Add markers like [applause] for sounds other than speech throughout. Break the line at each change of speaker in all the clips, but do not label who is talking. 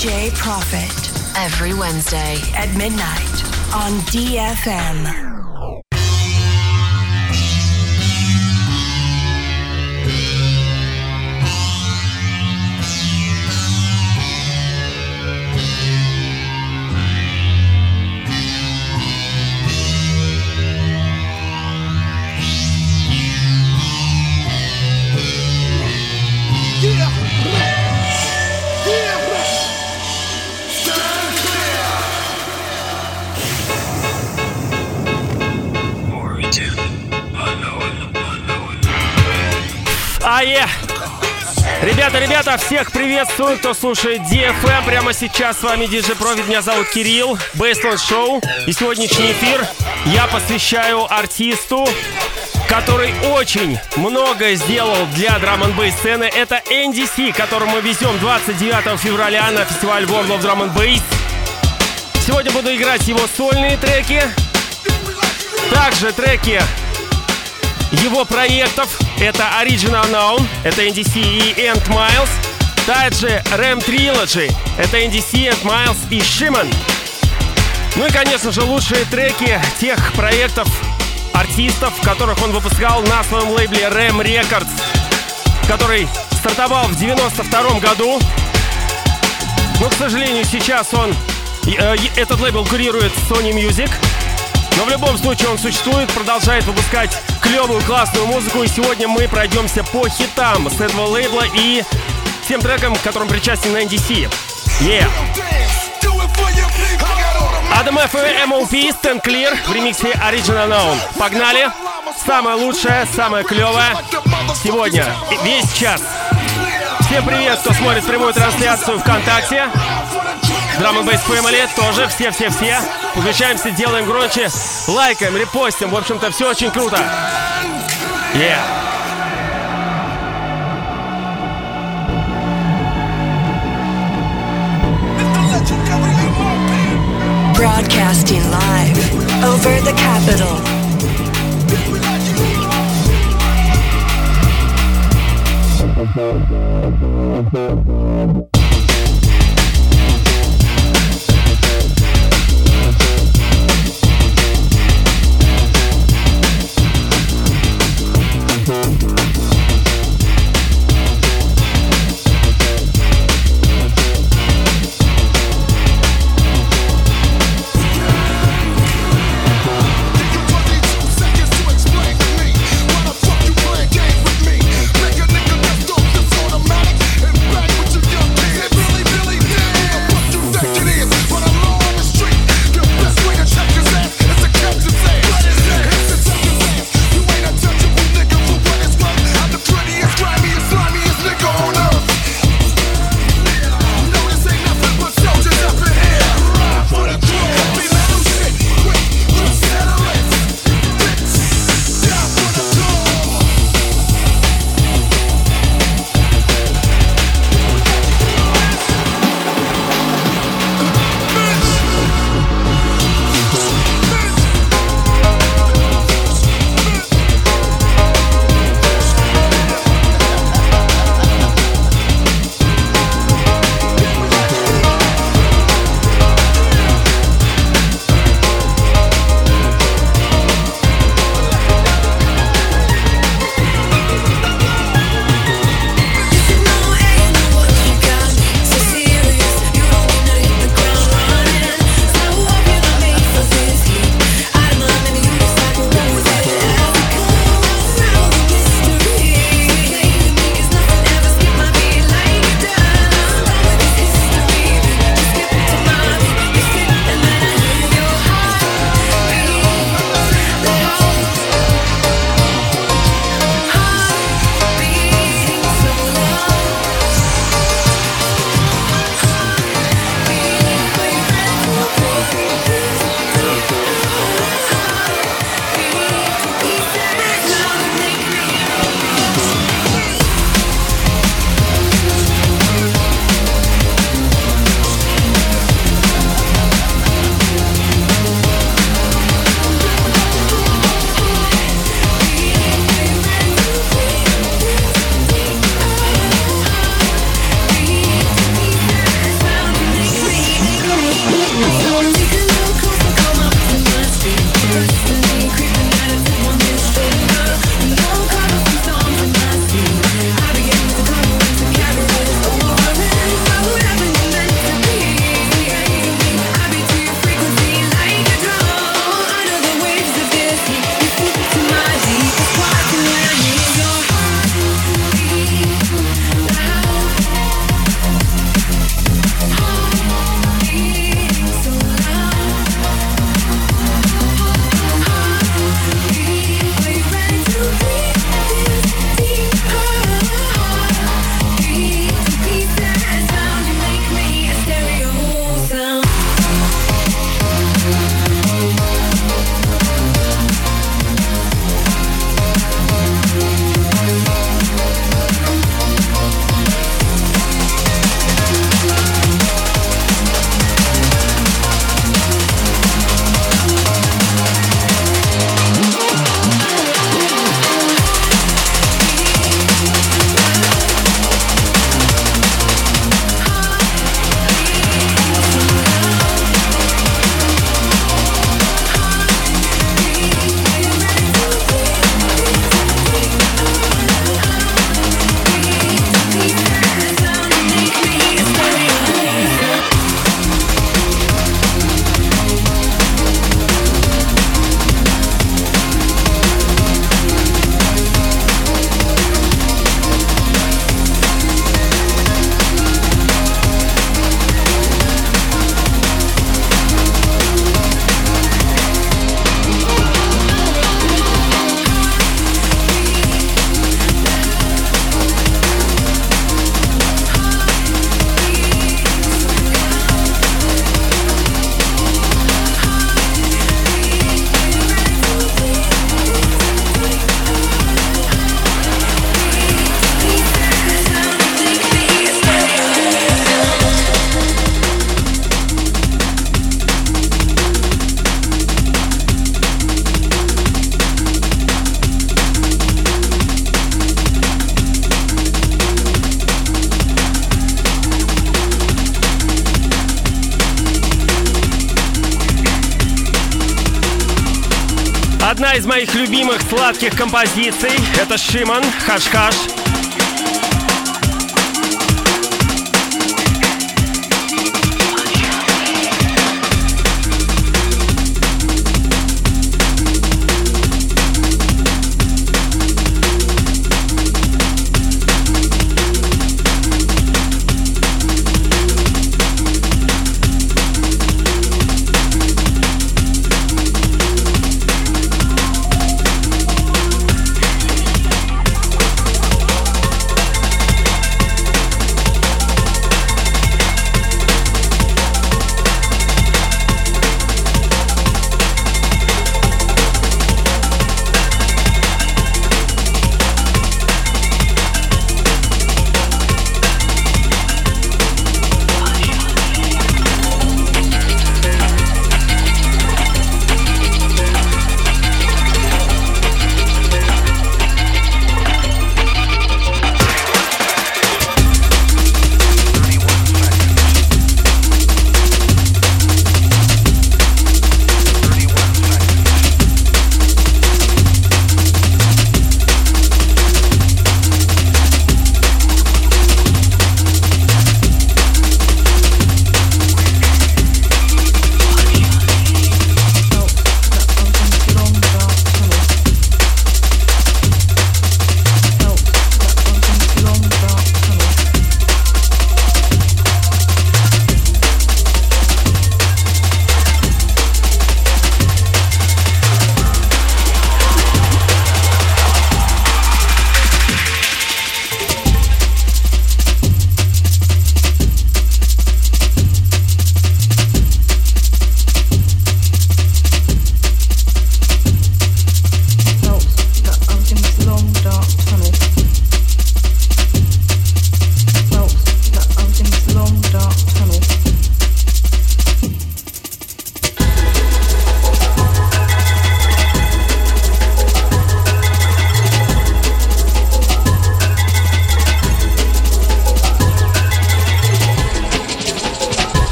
DJ Profit every Wednesday at midnight on DFM.
Ребята, всех приветствую, кто слушает DFM. Прямо сейчас с вами DJ Profit, меня зовут Кирилл, Baseline Show. И сегодняшний эфир я посвящаю артисту, который очень многое сделал для драм н сцены. Это NDC, которому мы везем 29 февраля на фестиваль World of Drum and Bass. Сегодня буду играть его сольные треки, также треки его проектов. Это Original Unknown, это NDC и End Miles. Также Ram Trilogy, это NDC, End Miles и Shimon. Ну и, конечно же, лучшие треки тех проектов, артистов, которых он выпускал на своем лейбле Ram Records, который стартовал в 92 году. Но, к сожалению, сейчас он э, этот лейбл курирует Sony Music. Но в любом случае он существует, продолжает выпускать клевую, классную музыку. И сегодня мы пройдемся по хитам с этого лейбла и тем трекам, к которым причастен NDC. Yeah. F и MOP, Stand Clear в ремиксе Original Known. Погнали! Самое лучшее, самое клевое сегодня, весь час. Всем привет, кто смотрит прямую трансляцию ВКонтакте. Драм н Бейс Family тоже, все-все-все. Включаемся, делаем громче, лайкаем, репостим. В общем-то, все очень круто. Yeah.
Broadcasting live over the capital.
Make
сладких композиций — это Шиман конечно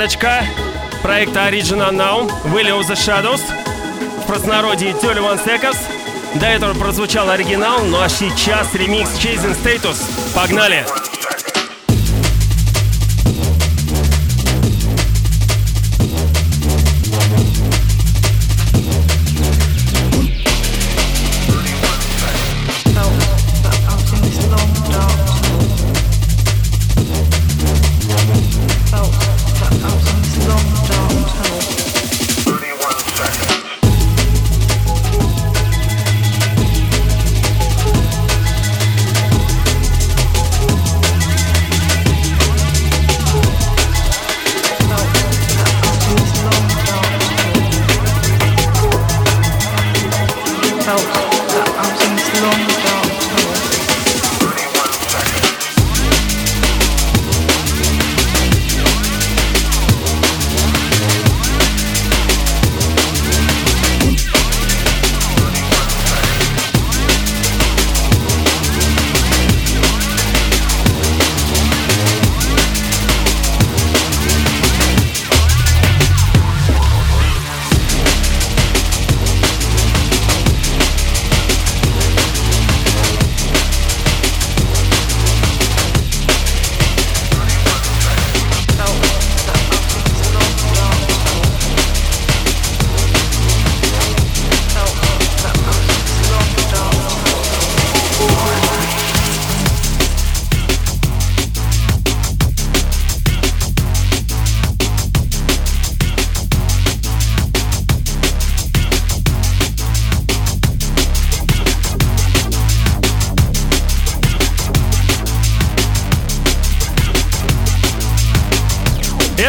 карточка проекта Original Now, Willy of the Shadows, в простонародье 21 Seconds. До этого прозвучал оригинал, ну а сейчас ремикс Chasing Status. Погнали! Погнали!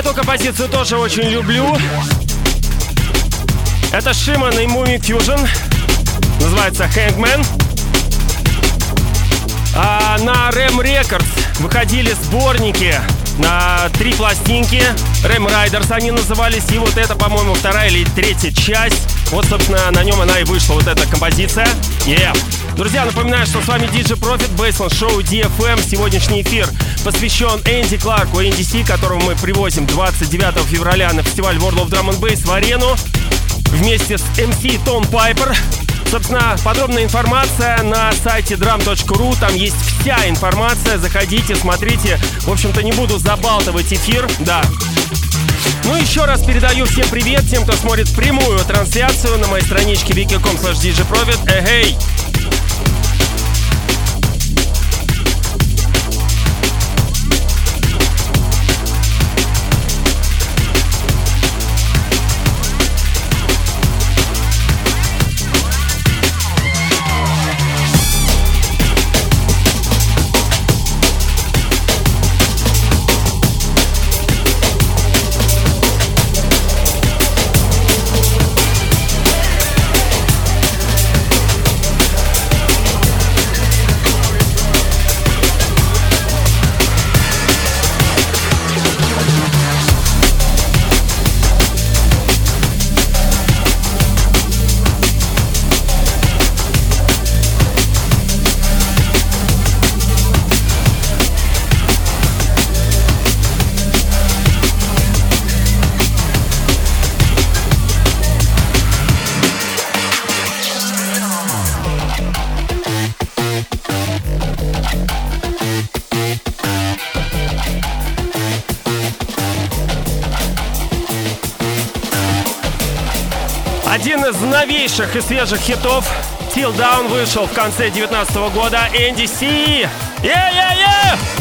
Композицию тоже очень люблю. Это Шиман и Муми Fusion. Называется Hangman. А на Ram Records выходили сборники на три пластинки. Рэм Райдерс они назывались. И вот это, по-моему, вторая или третья часть. Вот, собственно, на нем она и вышла, вот эта композиция. Yeah. Друзья, напоминаю, что с вами DJ Profit, Baseline Show DFM. Сегодняшний эфир посвящен Энди Кларку, NDC, которого мы привозим 29 февраля на фестиваль World of Drum and Bass в арену вместе с MC Том Пайпер. Собственно, подробная информация на сайте drum.ru. Там есть вся информация. Заходите, смотрите. В общем-то, не буду забалтывать эфир. Да. Ну, еще раз передаю всем привет, тем, кто смотрит прямую трансляцию на моей страничке wiki.com slash Эй, новейших и свежих хитов Till Down вышел в конце 2019 года NDC. Yeah-yeah-yeah! очень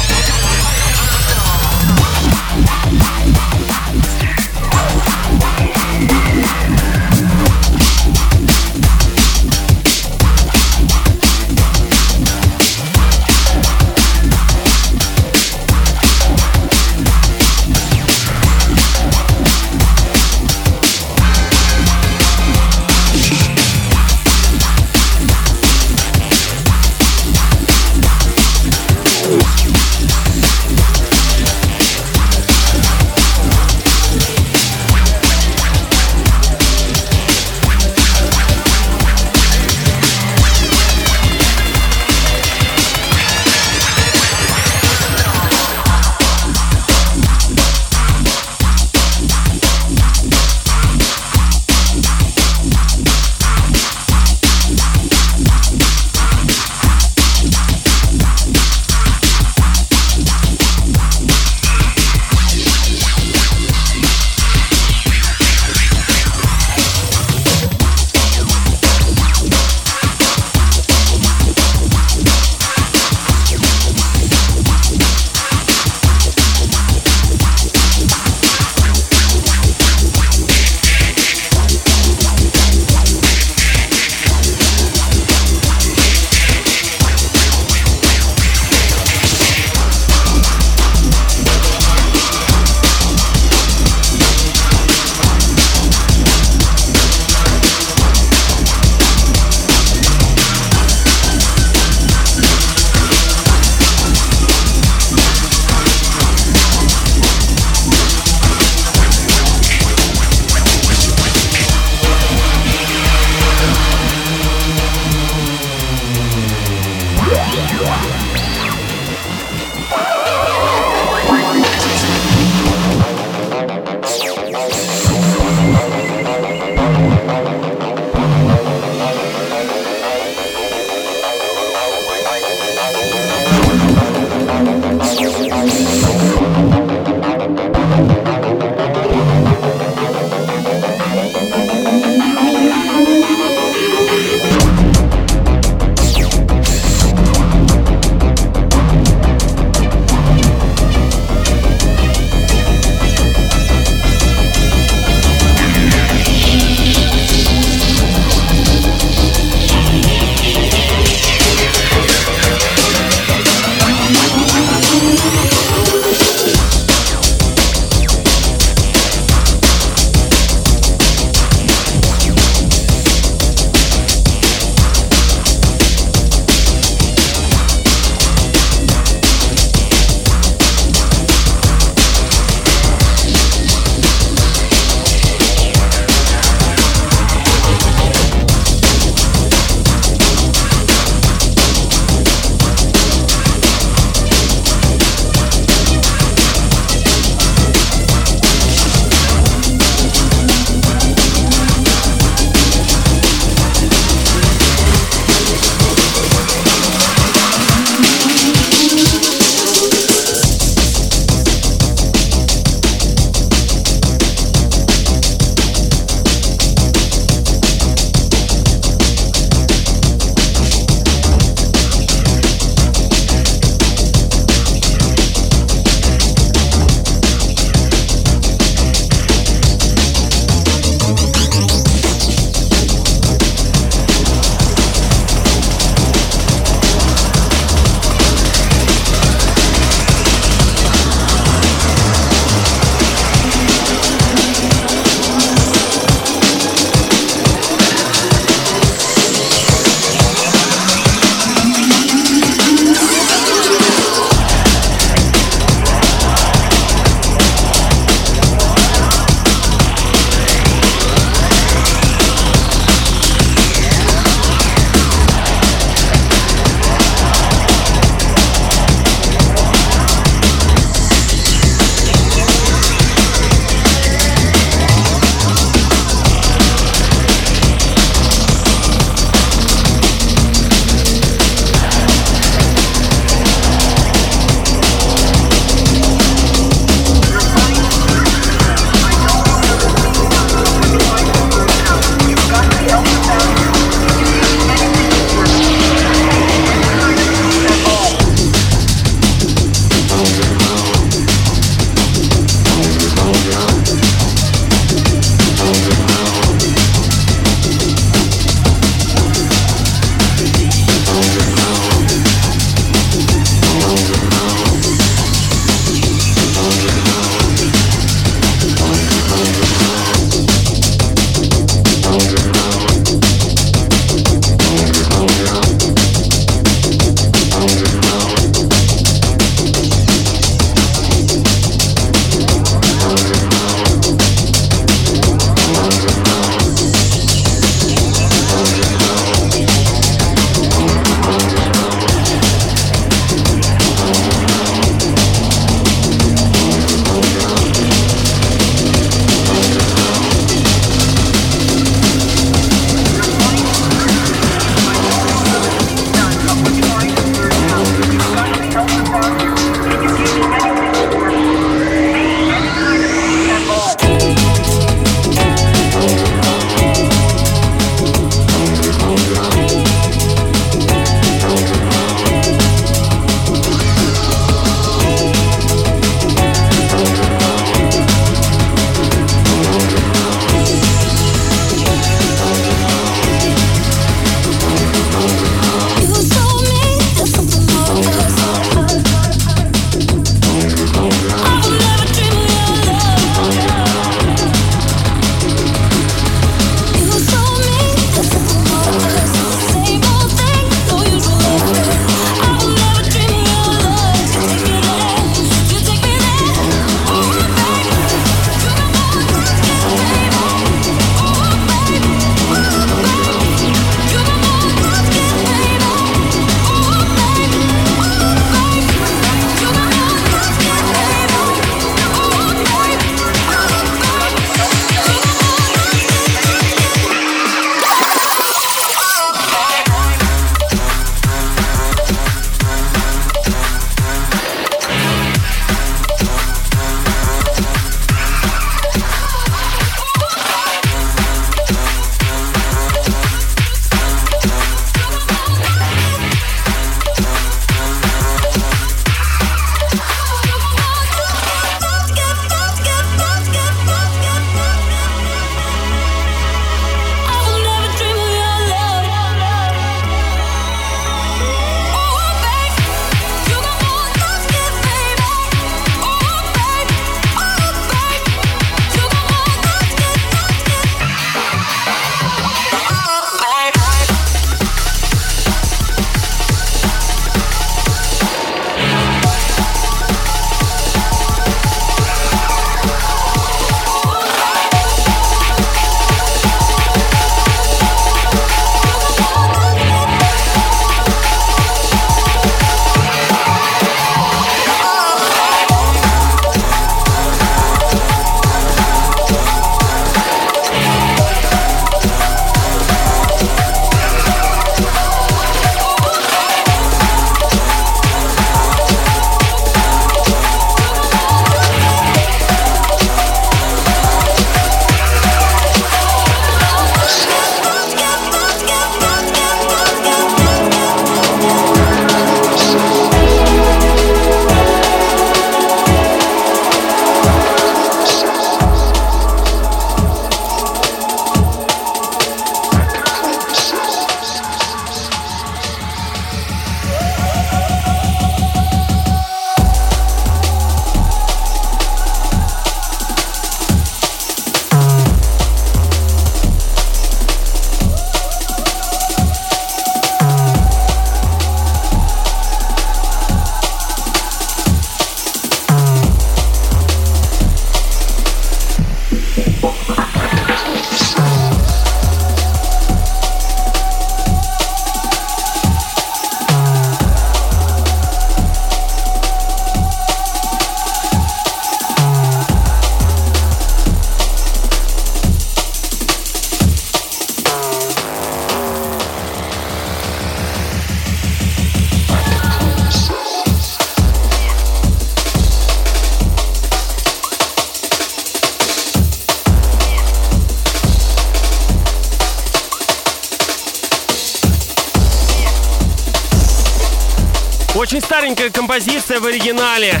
композиция в оригинале.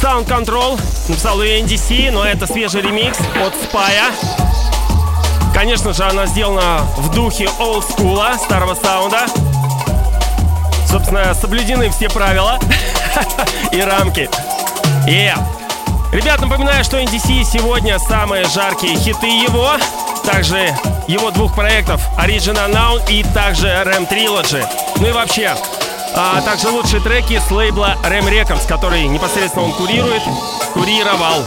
Sound Control написал ее NDC, но это свежий ремикс от Спая. Конечно же, она сделана в духе олдскула, старого саунда. Собственно, соблюдены все правила [laughs] и рамки. Yeah. Ребят, напоминаю, что NDC сегодня самые жаркие хиты его, также его двух проектов Original Now и также Ram Trilogy. Ну и вообще, а также лучшие треки с лейбла Ram Records, который непосредственно он курирует, курировал.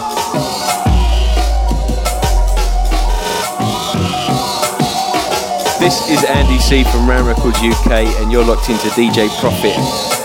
This is Andy C from Ram Records UK, and you're locked into DJ Profit.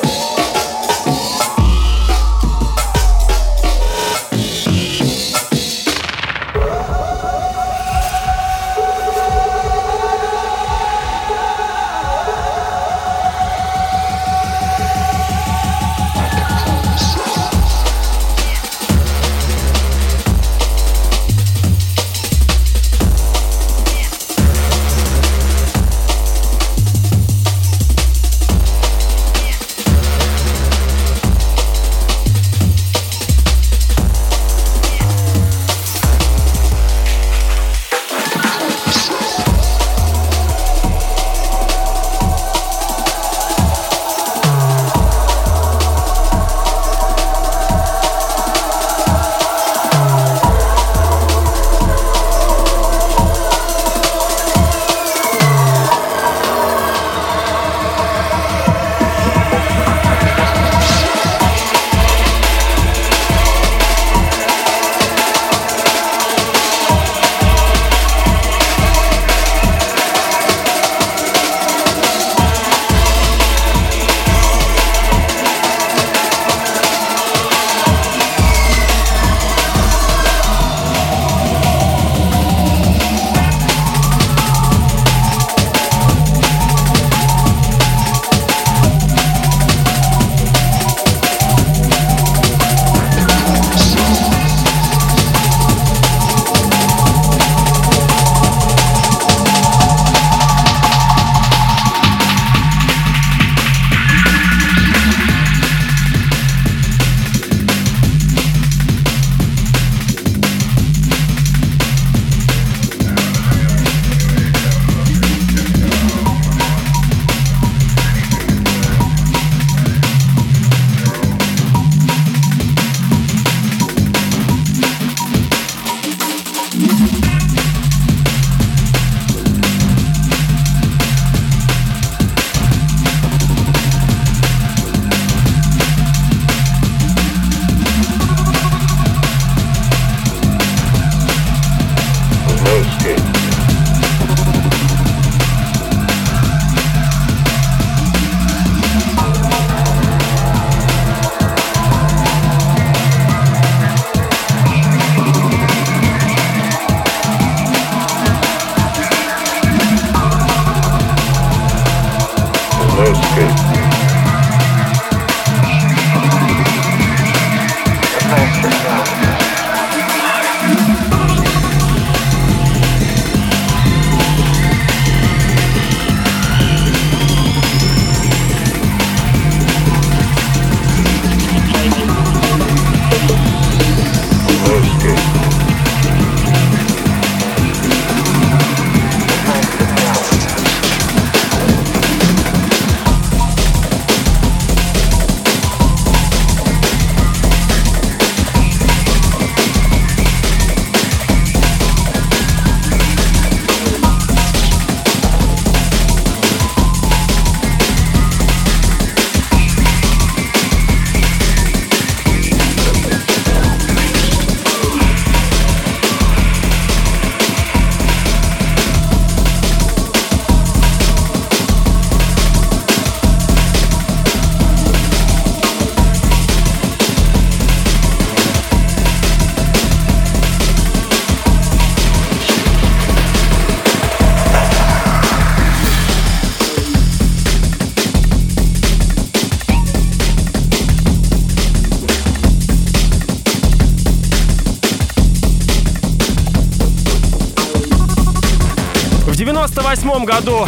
Году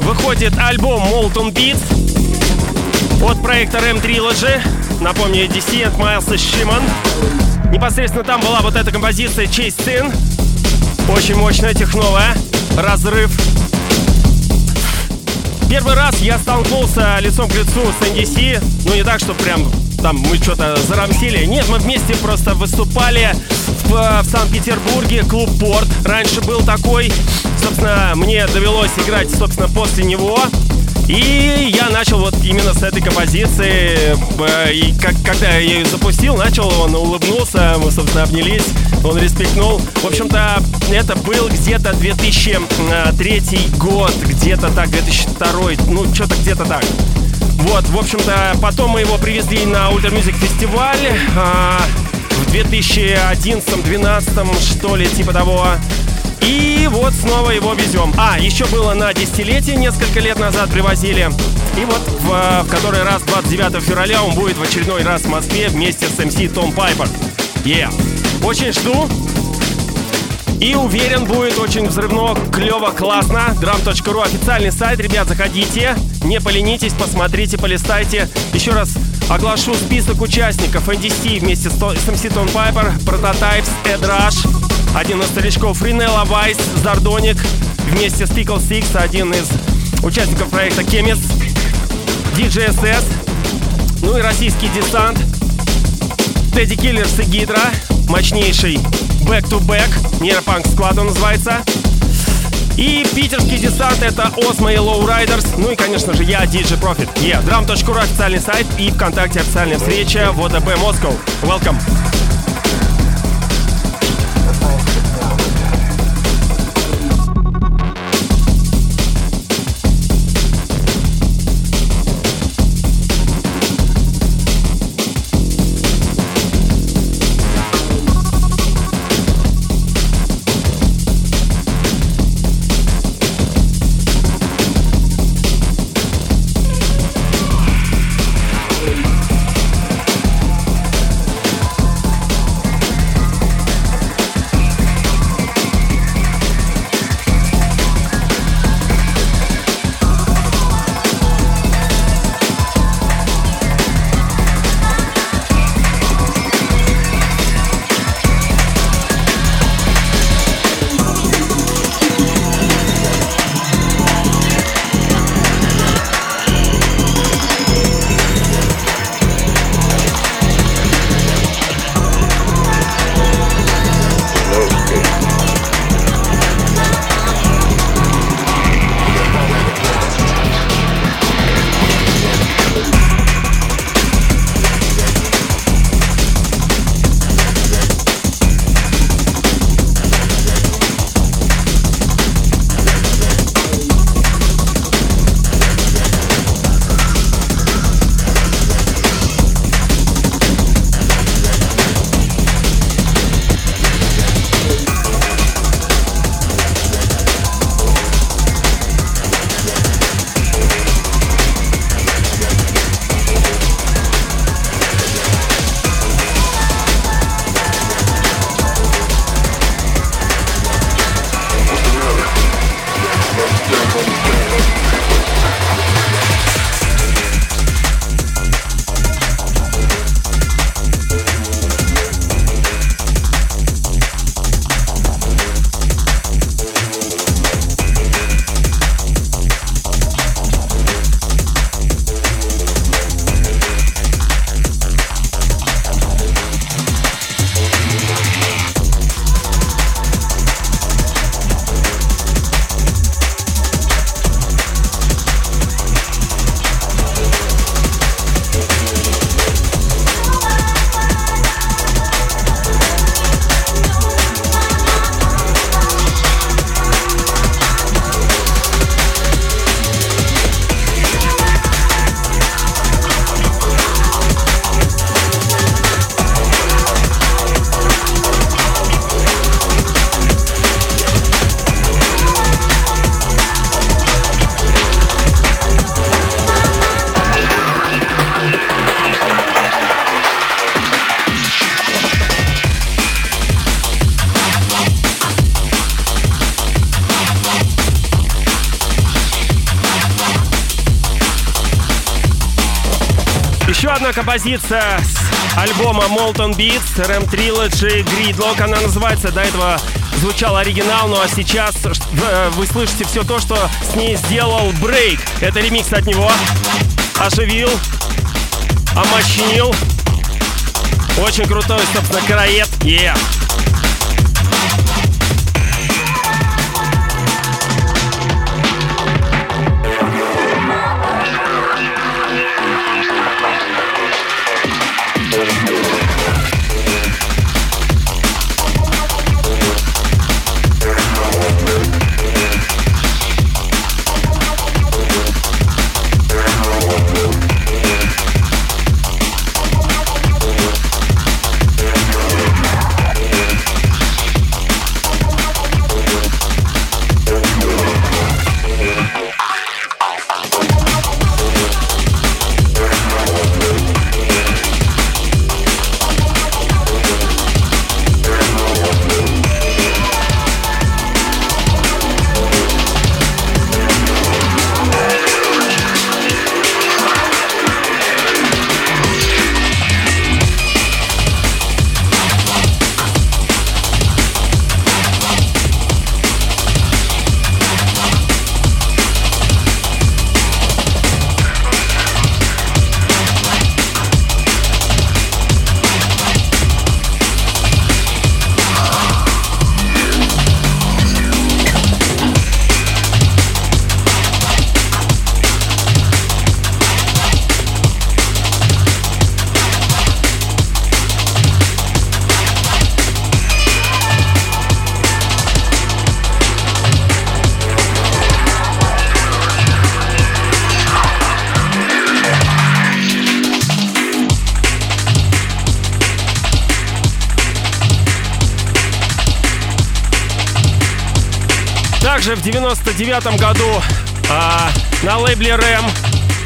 выходит альбом Molten Beats. от проекта Ram Trilogy. Напомню, DC Miles и Шиман. Непосредственно там была вот эта композиция Chase Sin. Очень мощная, техновая. Разрыв. Первый раз я столкнулся лицом к лицу с NDC. Ну, не так, что прям там мы что-то зарамсили. Нет, мы вместе просто выступали в, в Санкт-Петербурге, клуб Порт. Раньше был такой. Собственно, мне довелось играть, собственно, после него. И я начал вот именно с этой композиции. И как, когда я ее запустил, начал, он улыбнулся, мы, собственно, обнялись, он респектнул. В общем-то, это был где-то 2003 год, где-то так, 2002, ну, что-то где-то так. Вот, в общем-то, потом мы его привезли на Ультра Music фестиваль в 2011-2012, что ли, типа того. И вот снова его везем. А, еще было на десятилетие несколько лет назад привозили. И вот в, в который раз 29 февраля он будет в очередной раз в Москве вместе с MC Том Пайпер. Yeah. Очень жду. И уверен, будет очень взрывно, клево, классно. Drum.ru официальный сайт, ребят, заходите. Не поленитесь, посмотрите, полистайте. Еще раз оглашу список участников. NDC вместе с, MC Tom Piper, Prototypes, Ed Rush, один из старичков Ринелла Вайс, Зардоник, вместе с Pickle Six, один из участников проекта Кемис, DJSS, ну и российский десант, Тедди Киллерс и Гидра, мощнейший Back to Back, Нейропанк Склад называется. И питерский десант это Осмо и Low Riders. Ну и, конечно же, я, DJ Profit. Yeah, drum.ru официальный сайт и ВКонтакте официальная встреча в ОДБ Москва. Welcome! Композиция с альбома Molten Beats, Ram Trilogy, Gridlock она называется. До этого звучал оригинал, ну а сейчас э, вы слышите все то, что с ней сделал Брейк. Это ремикс от него. Оживил, омощенил. Очень крутой, собственно, караед. Yeah. Также в 99 году а, на лейбле Ram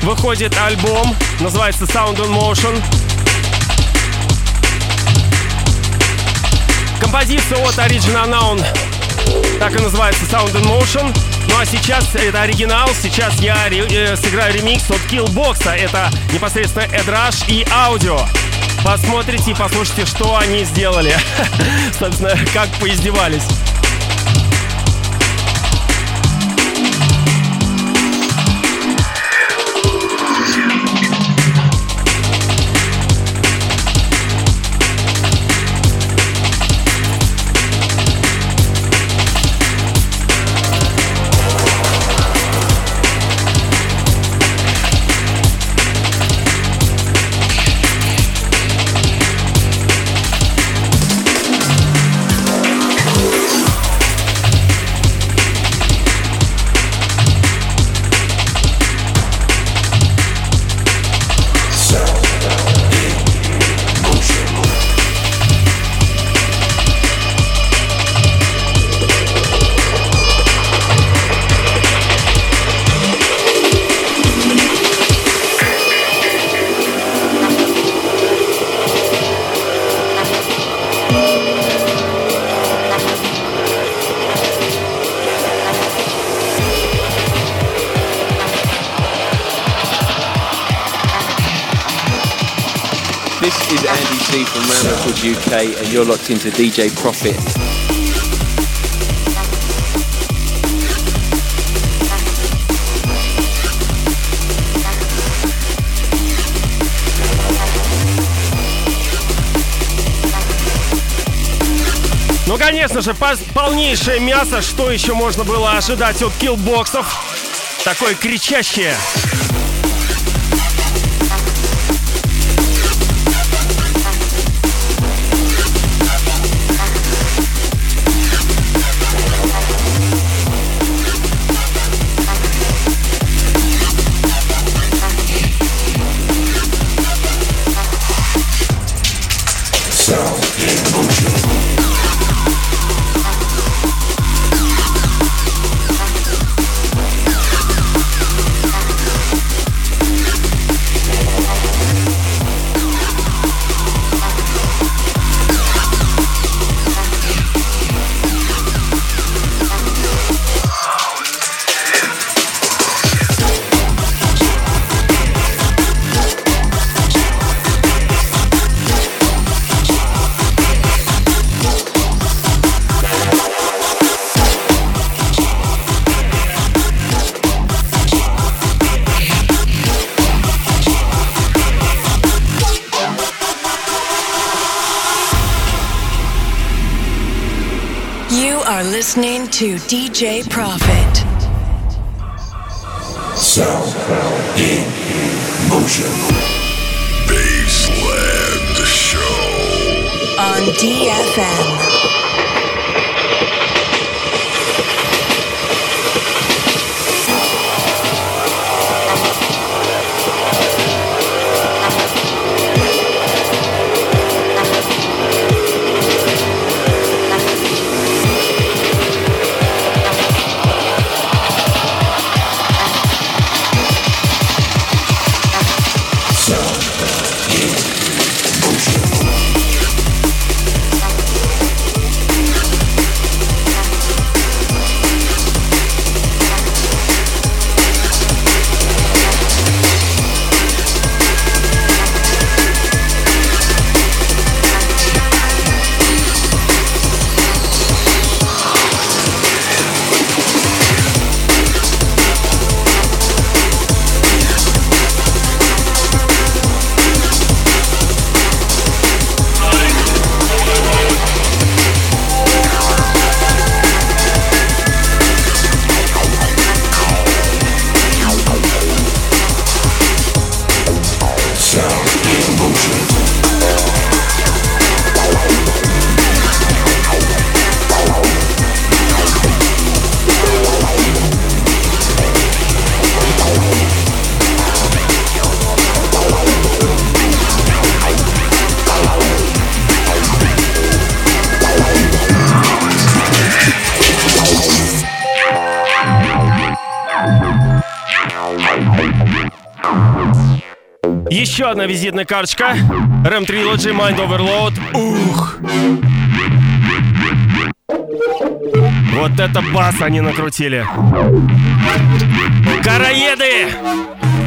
выходит альбом, называется Sound on Motion. Композиция от Original Noun так и называется Sound in Motion. Ну а сейчас это оригинал, сейчас я э, сыграю ремикс от Killbox. Это непосредственно Эд Rush и аудио. Посмотрите и послушайте, что они сделали. [laughs] Собственно, как поиздевались.
UK, and you're locked into DJ Profit.
Ну, конечно же, полнейшее мясо. Что еще можно было ожидать от киллбоксов? Такое кричащее.
DJ Prof.
Еще одна визитная карточка. RAM Trilogy Mind Overload. Ух! Вот это бас они накрутили. Караеды!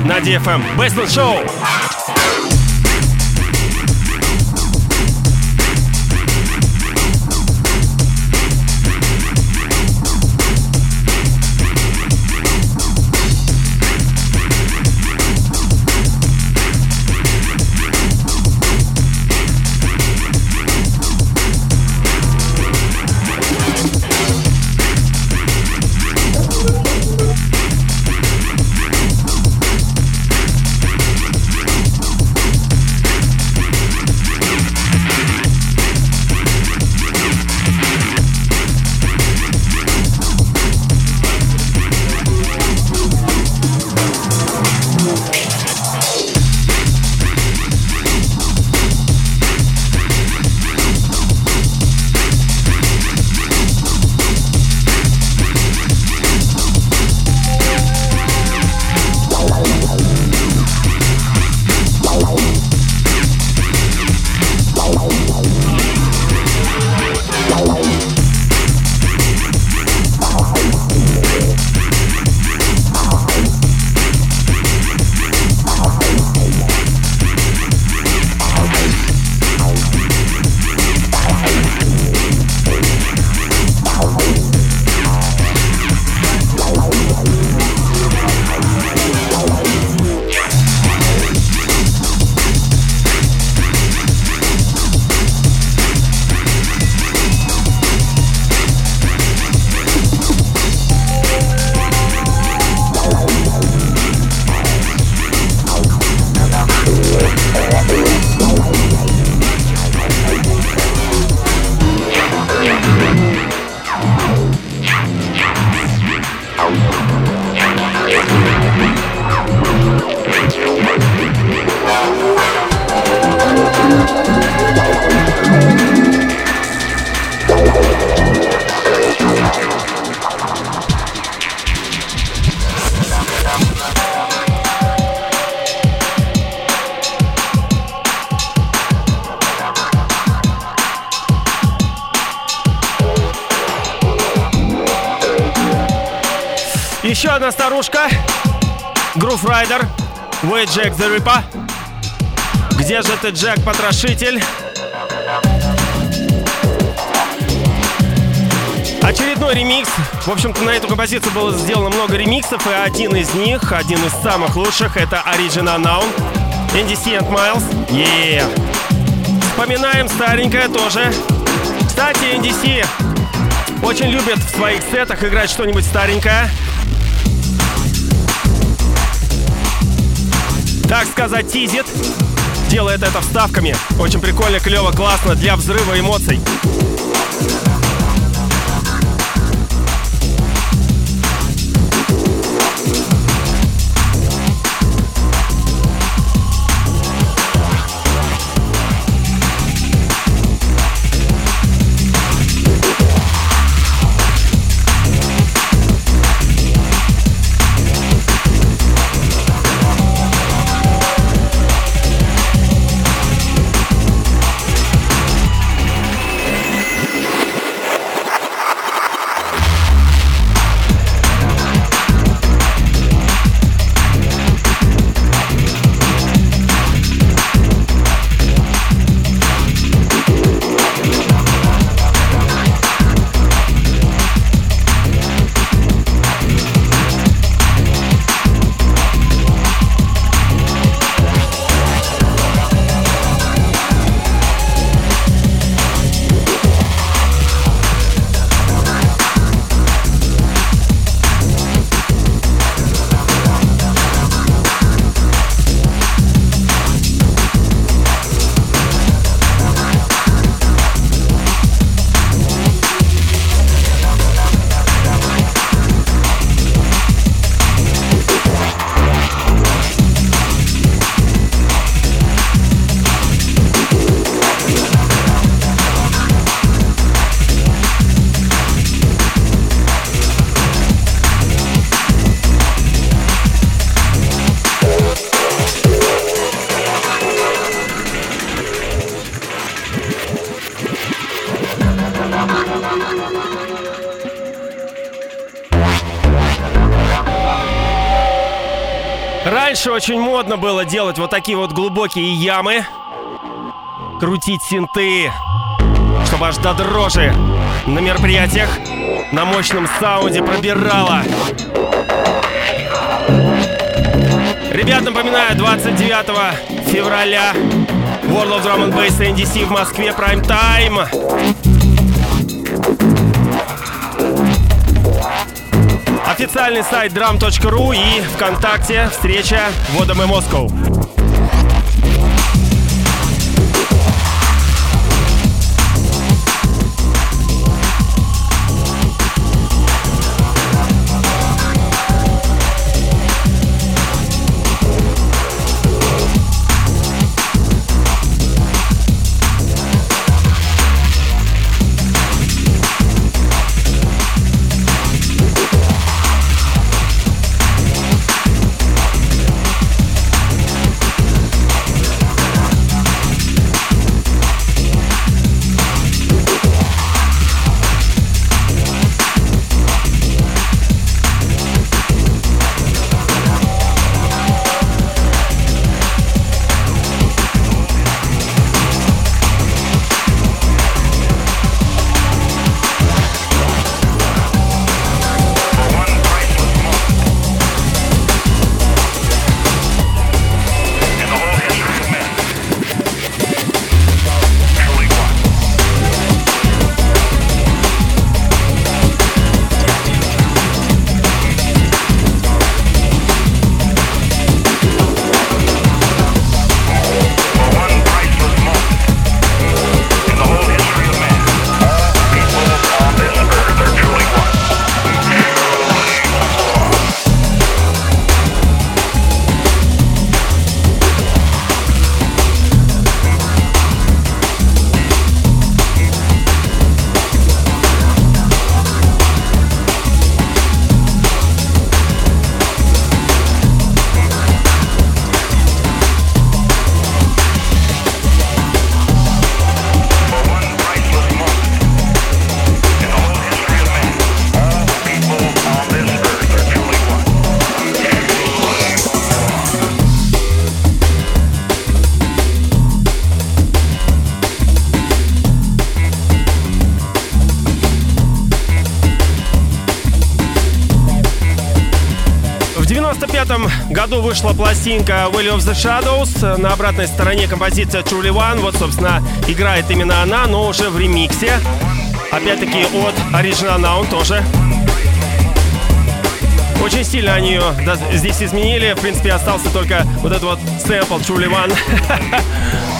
На DFM. Baseline Show. Одна старушка. Грув Райдер. Way Джек the Ripper. Где же ты, Джек, потрошитель? Очередной ремикс. В общем-то, на эту композицию было сделано много ремиксов, и один из них, один из самых лучших, это Original Noun. NDC and Miles. Yeah. Вспоминаем старенькое тоже. Кстати, NDC очень любят в своих сетах играть что-нибудь старенькое. Так сказать, тизит. Делает это вставками. Очень прикольно, клево, классно для взрыва эмоций. Модно было делать вот такие вот глубокие ямы, крутить синты, чтобы аж до дрожи на мероприятиях на мощном саунде пробирало. Ребят, напоминаю, 29 февраля World of Drum and Bass NDC в Москве Prime Time. Официальный сайт drum.ru и ВКонтакте встреча Водом и Москву. 95 году вышла пластинка Valley of the Shadows. На обратной стороне композиция Truly One. Вот, собственно, играет именно она, но уже в ремиксе. Опять-таки от Original Noun тоже. Очень сильно они ее здесь изменили. В принципе, остался только вот этот вот сэмпл Truly One. [laughs]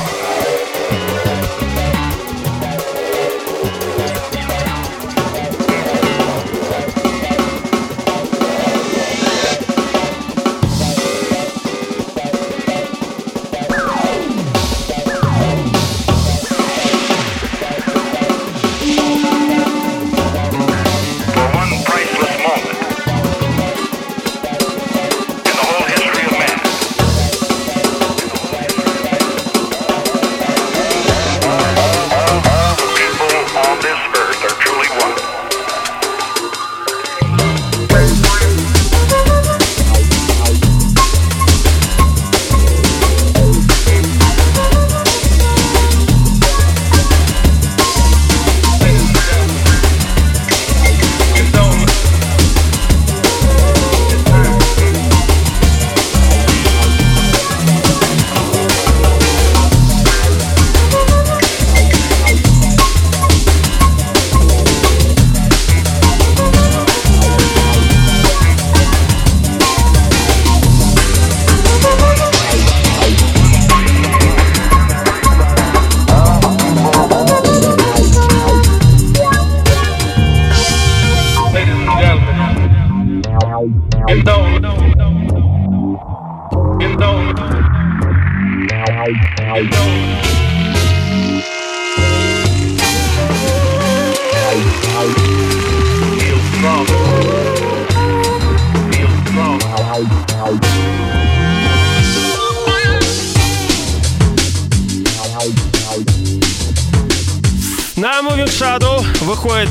На Moving Shadow выходит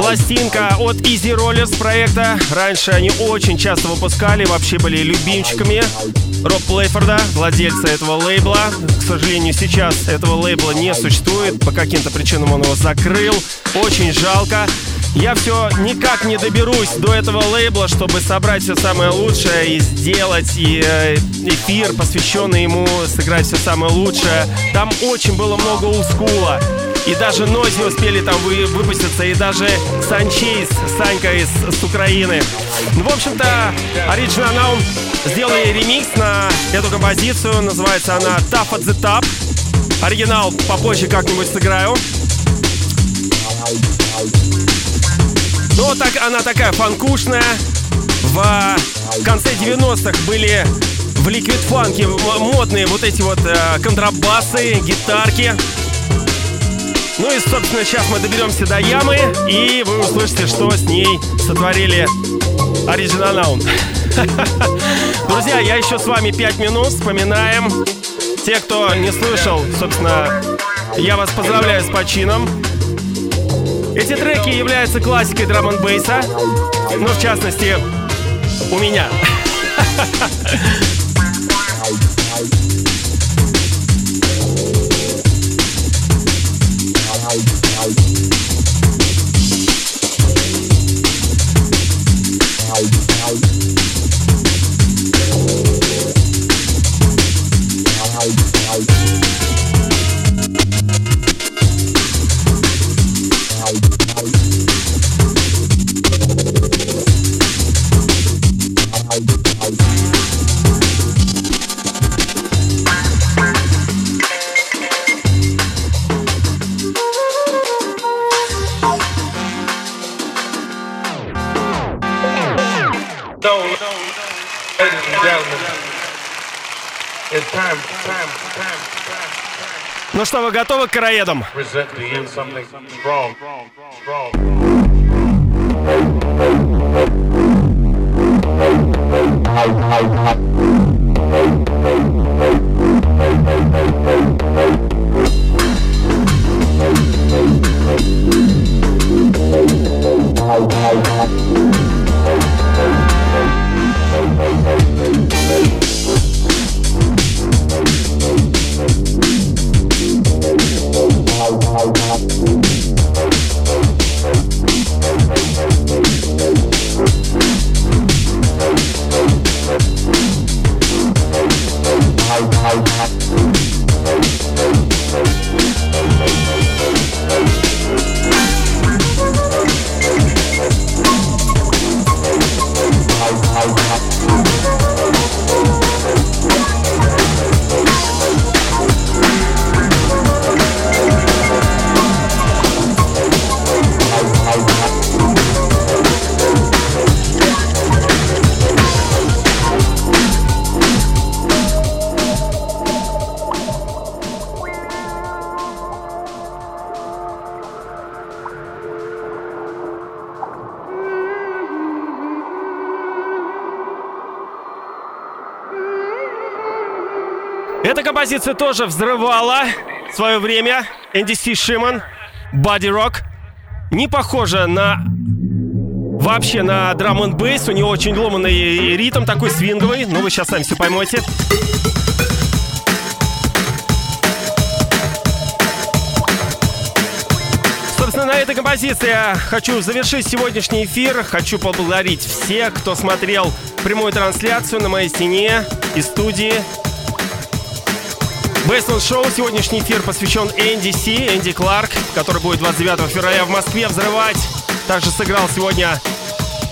пластинка от Easy Rollers проекта. Раньше они очень часто выпускали, вообще были любимчиками Роб Плейфорда, владельца этого лейбла. К сожалению, сейчас этого лейбла не существует. По каким-то причинам он его закрыл. Очень жалко. Я все никак не доберусь до этого лейбла, чтобы собрать все самое лучшее и сделать и, э, эфир, посвященный ему, сыграть все самое лучшее. Там очень было много олдскула. И даже Нози успели там вы, выпуститься, и даже Санчейс, Санька из с Украины. Ну, в общем-то, Original Now сделали ремикс на эту композицию. Называется она Tough at the Top. Оригинал попозже как-нибудь сыграю. Но так, она такая фанкушная. В конце 90-х были в ликвид фанке модные вот эти вот э, контрабасы, гитарки. Ну и, собственно, сейчас мы доберемся до ямы, и вы услышите, что с ней сотворили Original [laughs] Друзья, я еще с вами 5 минут, вспоминаем. Те, кто не слышал, собственно, я вас поздравляю с почином. Эти треки являются классикой драм бейса ну, в частности, у меня. [laughs] Готово, готово к караедам. Present композиция тоже взрывала в свое время. Си Шиман, Body Rock. Не похожа на вообще на драм н бейс. У него очень ломанный ритм, такой свинговый. Но вы сейчас сами все поймете. Собственно, на этой композиции я хочу завершить сегодняшний эфир. Хочу поблагодарить всех, кто смотрел прямую трансляцию на моей стене из студии. Бейсленд Шоу. Сегодняшний эфир посвящен Энди Си, Энди Кларк, который будет 29 февраля в Москве взрывать. Также сыграл сегодня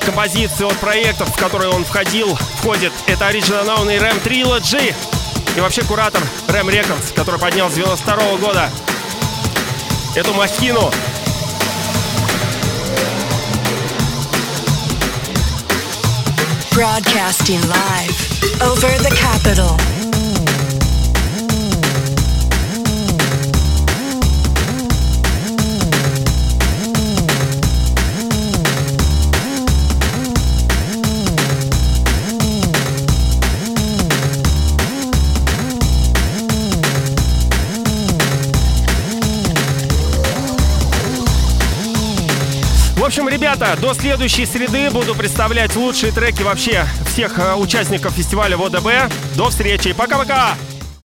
композицию от проектов, в которые он входил. Входит это Original Known и Ram Trilogy. И вообще куратор Ram Records, который поднял с 92 -го года эту махину.
Broadcasting live over the capital.
Общем, ребята, до следующей среды буду представлять лучшие треки вообще всех э, участников фестиваля ВОДБ. До встречи. Пока-пока!